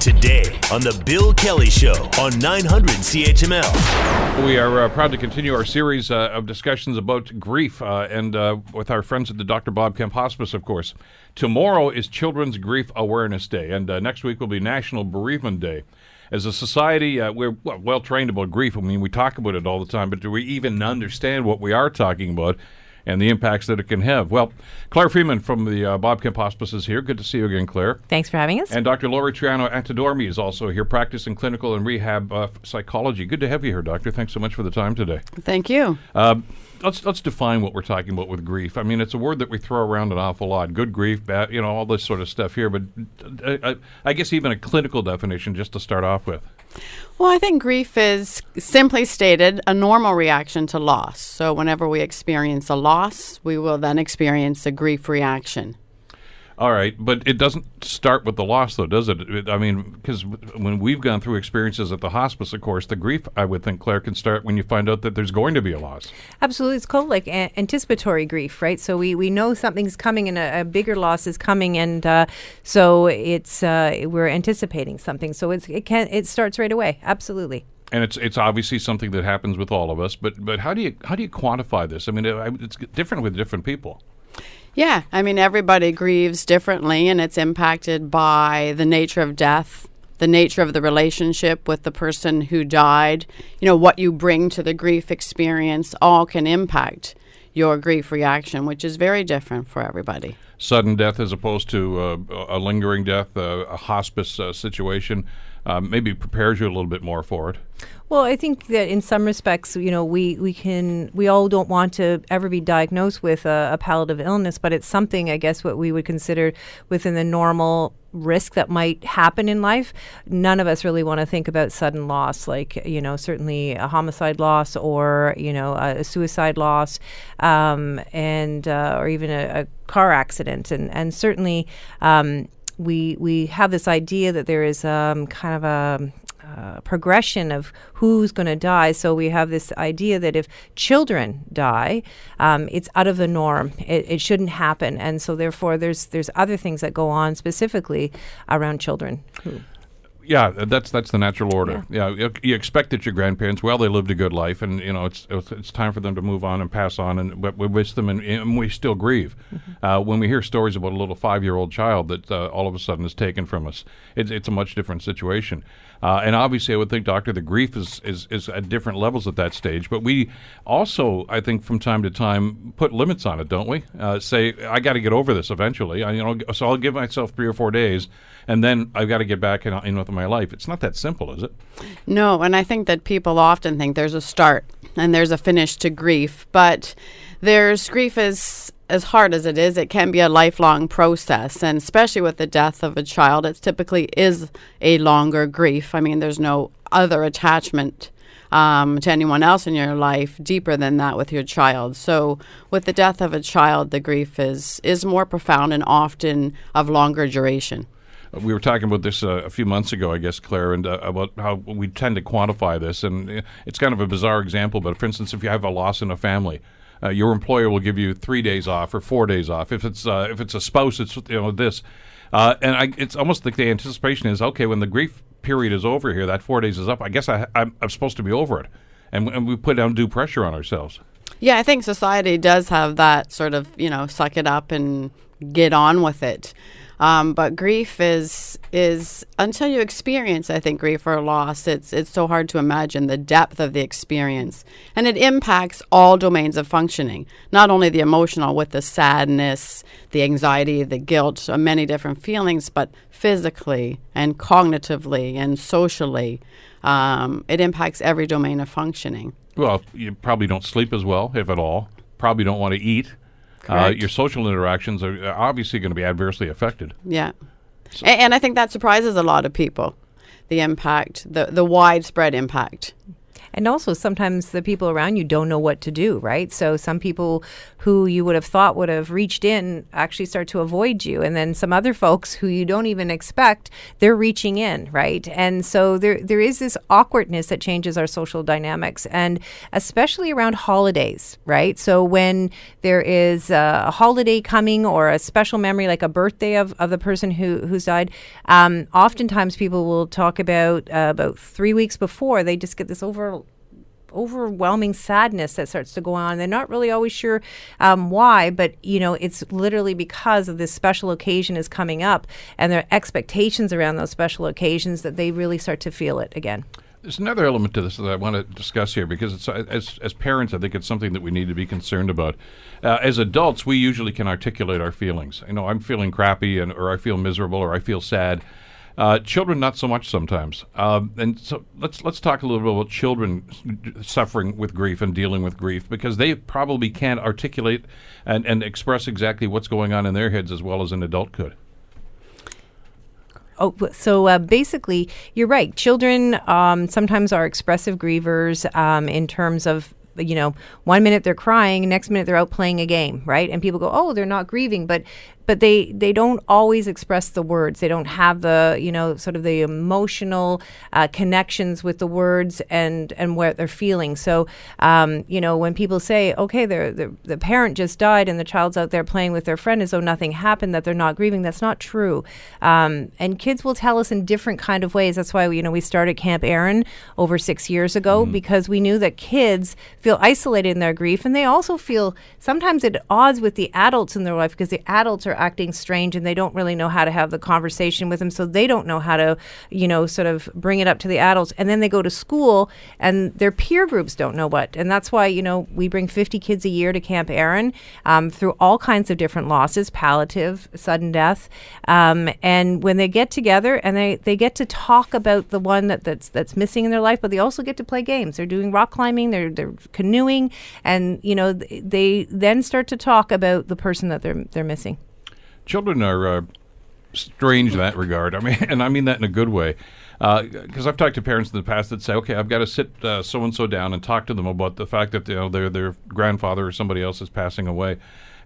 Today on The Bill Kelly Show on 900 CHML. We are uh, proud to continue our series uh, of discussions about grief uh, and uh, with our friends at the Dr. Bob Kemp Hospice, of course. Tomorrow is Children's Grief Awareness Day, and uh, next week will be National Bereavement Day. As a society, uh, we're well, well trained about grief. I mean, we talk about it all the time, but do we even understand what we are talking about? And the impacts that it can have. Well, Claire Freeman from the uh, Bob Kemp Hospice is here. Good to see you again, Claire. Thanks for having us. And Dr. Lori Triano Antidormi is also here, practicing clinical and rehab uh, psychology. Good to have you here, Doctor. Thanks so much for the time today. Thank you. Uh, let's let's define what we're talking about with grief. I mean, it's a word that we throw around an awful lot. Good grief, bad, you know, all this sort of stuff here. But uh, I, I guess even a clinical definition, just to start off with. Well, I think grief is simply stated a normal reaction to loss. So, whenever we experience a loss, we will then experience a grief reaction. All right, but it doesn't start with the loss, though, does it? it I mean, because when we've gone through experiences at the hospice, of course, the grief, I would think, Claire, can start when you find out that there's going to be a loss. Absolutely. It's called like a- anticipatory grief, right? So we, we know something's coming and a, a bigger loss is coming, and uh, so it's uh, we're anticipating something. So it's, it can it starts right away. Absolutely and it's it's obviously something that happens with all of us. But but how do you how do you quantify this? I mean, it's different with different people. Yeah, I mean, everybody grieves differently, and it's impacted by the nature of death, the nature of the relationship with the person who died. You know, what you bring to the grief experience all can impact your grief reaction, which is very different for everybody. Sudden death as opposed to uh, a lingering death, uh, a hospice uh, situation, uh, maybe prepares you a little bit more for it. Well, I think that in some respects, you know, we, we can we all don't want to ever be diagnosed with a, a palliative illness, but it's something I guess what we would consider within the normal risk that might happen in life. None of us really want to think about sudden loss, like you know, certainly a homicide loss or you know a, a suicide loss, um, and uh, or even a, a, car accident, and and certainly. Um, we we have this idea that there is um, kind of a uh, progression of who's going to die. So we have this idea that if children die, um, it's out of the norm. It, it, shouldn't happen, and so therefore there's there's other things that go on specifically around children. Who yeah, that's that's the natural order. Yeah. yeah, you expect that your grandparents, well, they lived a good life, and you know it's it's time for them to move on and pass on, and we wish them, and, and we still grieve. Mm-hmm. Uh, when we hear stories about a little five-year-old child that uh, all of a sudden is taken from us, it's it's a much different situation. Uh, and obviously, I would think, Doctor, the grief is, is, is at different levels at that stage. But we also, I think, from time to time, put limits on it, don't we? Uh, say, I got to get over this eventually. I, you know, so I'll give myself three or four days, and then I've got to get back in, in with my life. It's not that simple, is it? No, and I think that people often think there's a start and there's a finish to grief, but there's grief is as hard as it is, it can be a lifelong process. And especially with the death of a child, it typically is a longer grief. I mean, there's no other attachment um, to anyone else in your life deeper than that with your child. So, with the death of a child, the grief is, is more profound and often of longer duration. We were talking about this uh, a few months ago, I guess, Claire, and uh, about how we tend to quantify this. And uh, it's kind of a bizarre example, but for instance, if you have a loss in a family, uh, your employer will give you three days off or four days off. If it's uh, if it's a spouse, it's you know this, uh, and I, it's almost like the anticipation is okay when the grief period is over here, that four days is up. I guess I, I'm, I'm supposed to be over it, and, and we put undue pressure on ourselves. Yeah, I think society does have that sort of you know suck it up and get on with it. Um, but grief is is until you experience, I think, grief or loss, it's it's so hard to imagine the depth of the experience, and it impacts all domains of functioning, not only the emotional with the sadness, the anxiety, the guilt, uh, many different feelings, but physically and cognitively and socially, um, it impacts every domain of functioning. Well, you probably don't sleep as well, if at all. Probably don't want to eat uh, your social interactions are obviously going to be adversely affected. Yeah. So. And, and, I think that surprises a lot of people the impact, the, the widespread impact. And also sometimes the people around you don't know what to do, right? So some people who you would have thought would have reached in actually start to avoid you, and then some other folks who you don't even expect they're reaching in, right? And so there there is this awkwardness that changes our social dynamics, and especially around holidays, right? So when there is a holiday coming or a special memory like a birthday of, of the person who who's died, um, oftentimes people will talk about uh, about three weeks before they just get this over overwhelming sadness that starts to go on. They're not really always sure um, why, but you know, it's literally because of this special occasion is coming up and their expectations around those special occasions that they really start to feel it again. There's another element to this that I want to discuss here because as as parents, I think it's something that we need to be concerned about. Uh, as adults, we usually can articulate our feelings. You know, I'm feeling crappy, and or I feel miserable, or I feel sad. Uh, children, not so much sometimes. Um, and so let's let's talk a little bit about children suffering with grief and dealing with grief because they probably can't articulate and, and express exactly what's going on in their heads as well as an adult could. Oh, so uh, basically, you're right. Children um, sometimes are expressive grievers um, in terms of you know, one minute they're crying, next minute they're out playing a game, right? And people go, "Oh, they're not grieving," but but they they don't always express the words. They don't have the you know sort of the emotional uh, connections with the words and and what they're feeling. So um, you know when people say, okay, the the parent just died and the child's out there playing with their friend as though nothing happened, that they're not grieving. That's not true. Um, and kids will tell us in different kind of ways. That's why you know we started Camp Erin over six years ago mm-hmm. because we knew that kids feel isolated in their grief and they also feel sometimes at odds with the adults in their life because the adults are acting strange and they don't really know how to have the conversation with them. So they don't know how to, you know, sort of bring it up to the adults. And then they go to school and their peer groups don't know what. And that's why, you know, we bring 50 kids a year to Camp Erin um, through all kinds of different losses, palliative, sudden death. Um, and when they get together and they, they get to talk about the one that, that's, that's missing in their life, but they also get to play games. They're doing rock climbing, they're, they're canoeing, and, you know, they then start to talk about the person that they're, they're missing children are uh, strange in that regard. I mean, and I mean that in a good way. Because uh, I've talked to parents in the past that say, "Okay, I've got to sit so and so down and talk to them about the fact that you know their their grandfather or somebody else is passing away."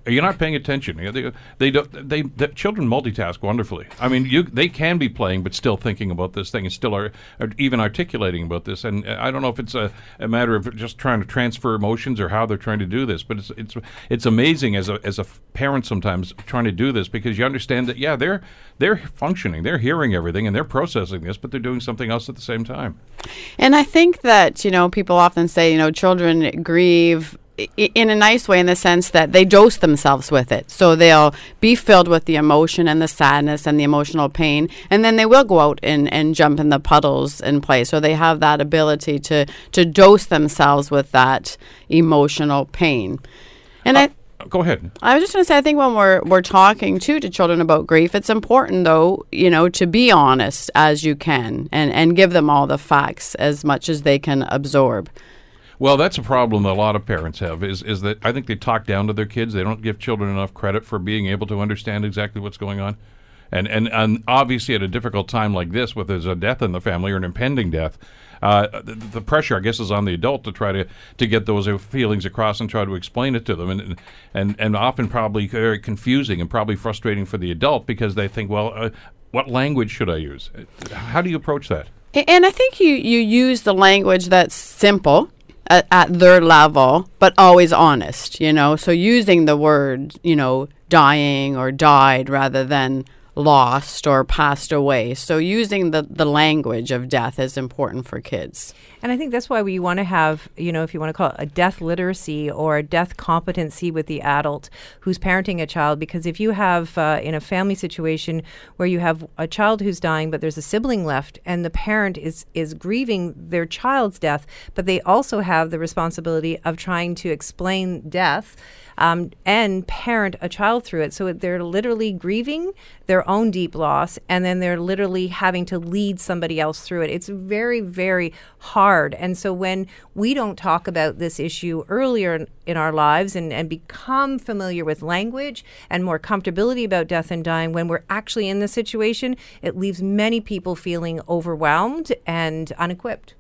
You're not paying attention. You know, they, they don't. They the children multitask wonderfully. I mean, you they can be playing, but still thinking about this thing, and still are, are even articulating about this. And uh, I don't know if it's a, a matter of just trying to transfer emotions or how they're trying to do this. But it's it's it's amazing as a as a parent sometimes trying to do this because you understand that yeah they're they're functioning, they're hearing everything, and they're processing this, but they're doing something else at the same time. And I think that you know people often say you know children grieve in a nice way in the sense that they dose themselves with it. So they'll be filled with the emotion and the sadness and the emotional pain, and then they will go out and, and jump in the puddles and play. So they have that ability to, to dose themselves with that emotional pain. And uh, I go ahead. I was just going to say, I think when we're we're talking too to children about grief, it's important though, you know, to be honest as you can and and give them all the facts as much as they can absorb. Well, that's a problem that a lot of parents have. Is is that I think they talk down to their kids. They don't give children enough credit for being able to understand exactly what's going on, and and and obviously at a difficult time like this, with there's a death in the family or an impending death. Uh, the, the, pressure, I guess, is on the adult to try to, to get those feelings across and try to explain it to them, and and and often probably very confusing and probably frustrating for the adult because they think, well, uh, what language should I use? How do you approach that? And I think you you use the language that's simple at, at their level, but always honest, you know. So using the word, you know, dying or died rather than lost or passed away. So using the, the language of death is important for kids. And I think that's why we want to have, you know, if you want to call it a death literacy or a death competency with the adult who's parenting a child. Because if you have uh, in a family situation where you have a child who's dying, but there's a sibling left, and the parent is is grieving their child's death, but they also have the responsibility of trying to explain death um, and parent a child through it. So they're literally grieving their own deep loss, and then they're literally having to lead somebody else through it. It's very, very hard. And so when we don't talk about this issue earlier in, our lives and, and become familiar with language and more comfortability about death and dying, when we're actually in the situation, it leaves many people feeling overwhelmed and unequipped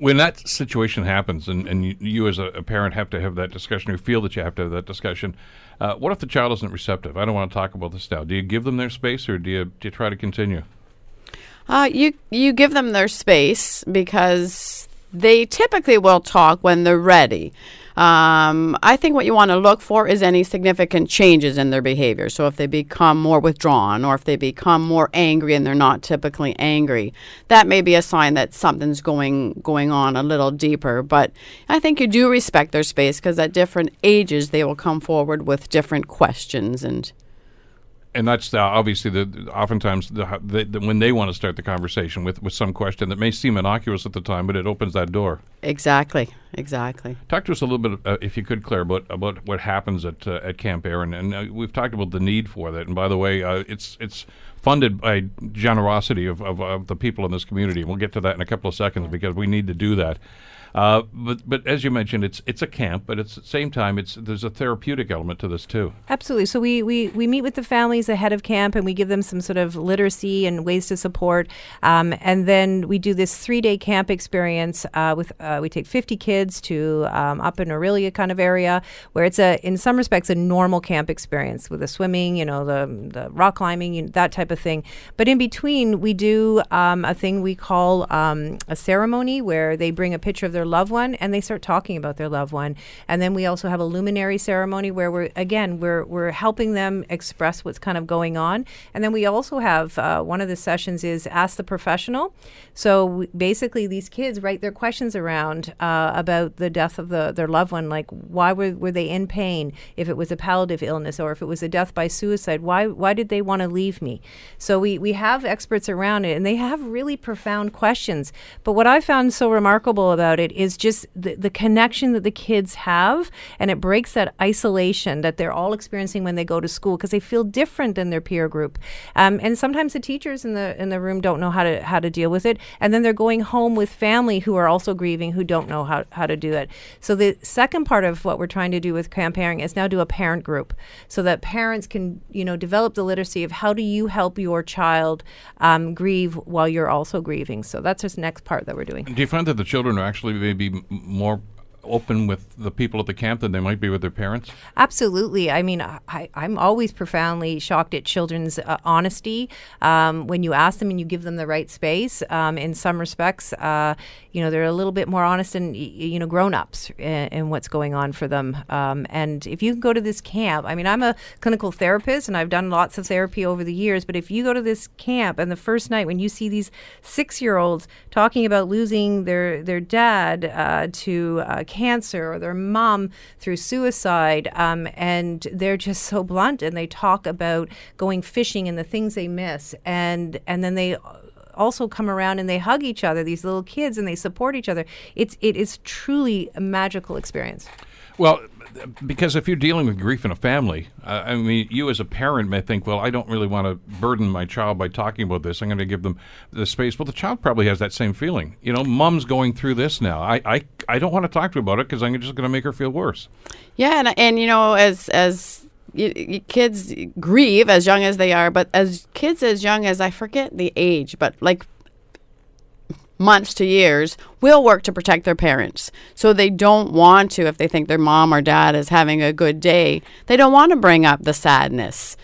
when that situation happens and, and you, you as a, a parent have to have that discussion or feel that you have to have that discussion uh, what if the child isn't receptive? I don't want to talk about this now. Do you give them their space or do you, do you try to continue? Uh, you you give them their space because they typically will talk when they're ready. Um, I think what you want to look for is any significant changes in their behavior. So if they become more withdrawn or if they become more angry and they're not typically angry, that may be a sign that something's going going on a little deeper. But I think you do respect their space because at different ages they will come forward with different questions and and that's uh, obviously the the- oftentimes the, the, the, when they want to start the conversation with, with some question that may seem innocuous at the time, but it opens that door. exactly, exactly. Talk to us a little bit, uh, if you could, Claire, about about what happens at uh, at Camp Erin, and uh, we've talked about the need for that. And by the way, uh, it's it's funded by generosity of, of, of the people in this community. We'll get to that in a couple of seconds because we need to do that. Uh, but but as you mentioned, it's it's a camp, but it's at the same time it's there's a therapeutic element to this too. Absolutely. So we, we, we meet with the families ahead of camp and we give them some sort of literacy and ways to support. Um, and then we do this three day camp experience uh, with uh, we take 50 kids to um, up in Orillia kind of area where it's a in some respects a normal camp experience with the swimming, you know, the the rock climbing, you that type of thing. But in between, we do um, a thing we call um, a ceremony where they bring a picture of their loved one and they start talking about their loved one. And then we also have a luminary ceremony where we're again we're we're helping them express what's kind of going on. And then we also have uh, one of the sessions is ask the professional. So we, basically, these kids write their questions around uh, about the death of the their loved one, like why were were they in pain? If it was a palliative illness or if it was a death by suicide, why why did they want to leave me? So we we have experts around it, and they have really profound questions. But what I found so remarkable about it is just the, the connection that the kids have, and it breaks that isolation that they're all experiencing when they go to school because they feel different than their peer group. Um, and sometimes the teachers in the in the room don't know how to how to deal with it, and then they're going home with family who are also grieving who don't know how, how to do it. So the second part of what we're trying to do with Camp Erin is now do a parent group, so that parents can you know develop the literacy of how do you help your child um, grieve while you're also grieving. So that's this next part that we're doing. Do you find that the children are actually maybe more open with the people at the camp than they might be with their parents? Absolutely. I mean, I, I'm always profoundly shocked at children's uh, honesty um, when you ask them and you give them the right space. Um, in some respects, uh, you know, they're a little bit more honest than, you know, grown ups in, what's going on for them. Um, and if you go to this camp, I mean, I'm a clinical therapist and I've done lots of therapy over the years, but if you go to this camp and the first night when you see these six year olds talking about losing their, their dad uh, to uh, cancer or their mom through suicide, um, and they're just so blunt and they talk about going fishing and the things they miss, and and then they also come around and they hug each other, these little kids, and they support each other. It's it is truly a magical experience. Well, because if you're dealing with grief in a family, uh, I mean, you as a parent may think, well, I don't really want to burden my child by talking about this. I'm going to give them the space. Well, the child probably has that same feeling. You know, mom's going through this now. I, I, I don't want to talk to her about it because I'm just going to make her feel worse. Yeah, and and you know, as as y- y- kids grieve as young as they are, but as kids as young as I forget the age, but like months to years will work to protect their parents. So they don't want to if they think their mom or dad is having a good day, they don't want to bring up the sadness.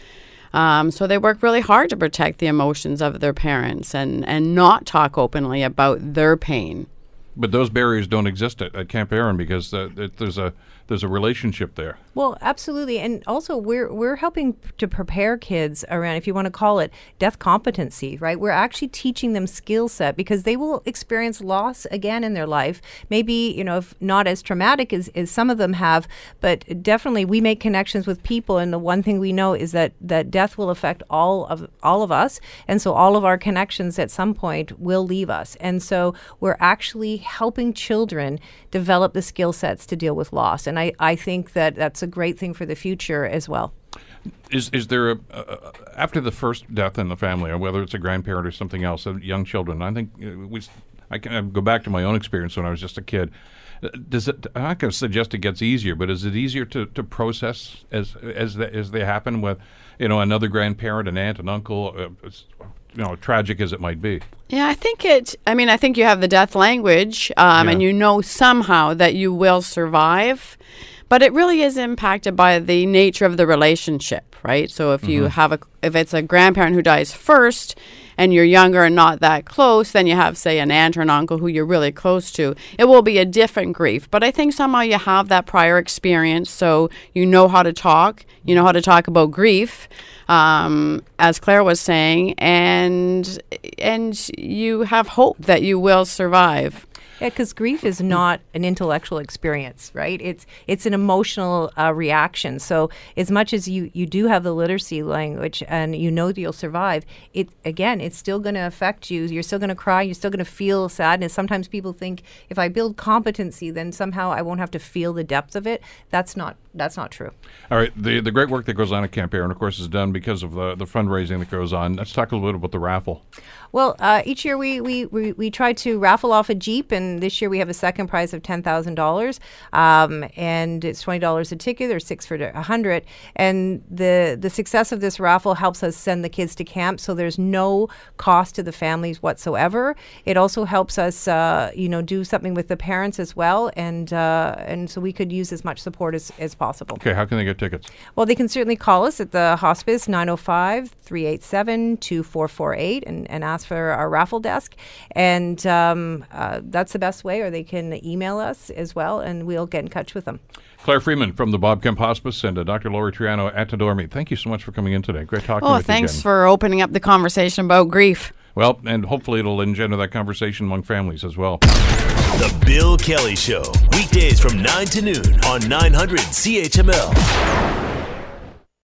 Um, so they work really hard to protect the emotions of their parents and, and not talk openly about their pain. But those barriers don't exist at, at Camp Erin because uh, it, there's a there's a relationship there. Well, absolutely, and also we're we're helping to prepare kids around, if you want to call it death competency, right? We're actually teaching them skill set because they will experience loss again in their life. Maybe you know, if not as traumatic as, as some of them have, but definitely we make connections with people, and the one thing we know is that that death will affect all of all of us, and so all of our connections at some point will leave us, and so we're actually helping children develop the skill sets to deal with loss, and I I think that that's a great thing for the future as well. Is is there a, after the first death in the family, or whether it's a grandparent or something else, uh, young children? I think uh, we. I can I go back to my own experience when I was just a kid. Uh, Does it? I'm not going to suggest it gets easier, but is it easier to, to process as as the, as they happen with, you know, another grandparent, an aunt, an uncle, uh, you know tragic as it might be. Yeah, I think it. I mean, I think you have the death language, um, Yeah. and you know somehow that you will survive. But it really is impacted by the nature of the relationship, right? So if you have a, if it's a grandparent who dies first, and you're younger and not that close, then you have, say, an aunt or an uncle who you're really close to. It will be a different grief. But I think somehow you have that prior experience, so you know how to talk. You know how to talk about grief um, as Claire was saying, and and you have hope that you will survive. Yeah, because grief is not an intellectual experience, right? It's it's an emotional uh, reaction. So as much as you you do have the literacy language and you know that you'll survive, it again, it's still going to affect you. You're still going to cry. You're still going to feel sadness. Sometimes people think if I build competency, then somehow I won't have to feel the depth of it. That's not that's not true. All right, the the great work that goes on at Camp Erin, of course, is done because of the the fundraising that goes on. Let's talk a little bit about the raffle. Well, uh, each year we, we, we, we try to raffle off a Jeep, and this year we have a second prize of $10,000. Um, and it's $20 a ticket or six for a 100 And the, the success of this raffle helps us send the kids to camp, so there's no cost to the families whatsoever. It also helps us, uh, you know, do something with the parents as well, and, uh, and so we could use as much support as, as possible. Okay, how can they get tickets? Well, they can certainly call us at the hospice 905 387 2448 and ask for our raffle desk. And um, uh, that's the best way, or they can email us as well, and we'll get in touch with them. Claire Freeman from the Bob Kemp Hospice and uh, Dr. Lori Triano Antidormi. Thank you so much for coming in today. Great talking Oh, with you thanks for opening up the conversation about grief. well, and hopefully it'll engender that conversation among families as well. The Bill Kelly Show, weekdays from 9 to noon on 900 CHML.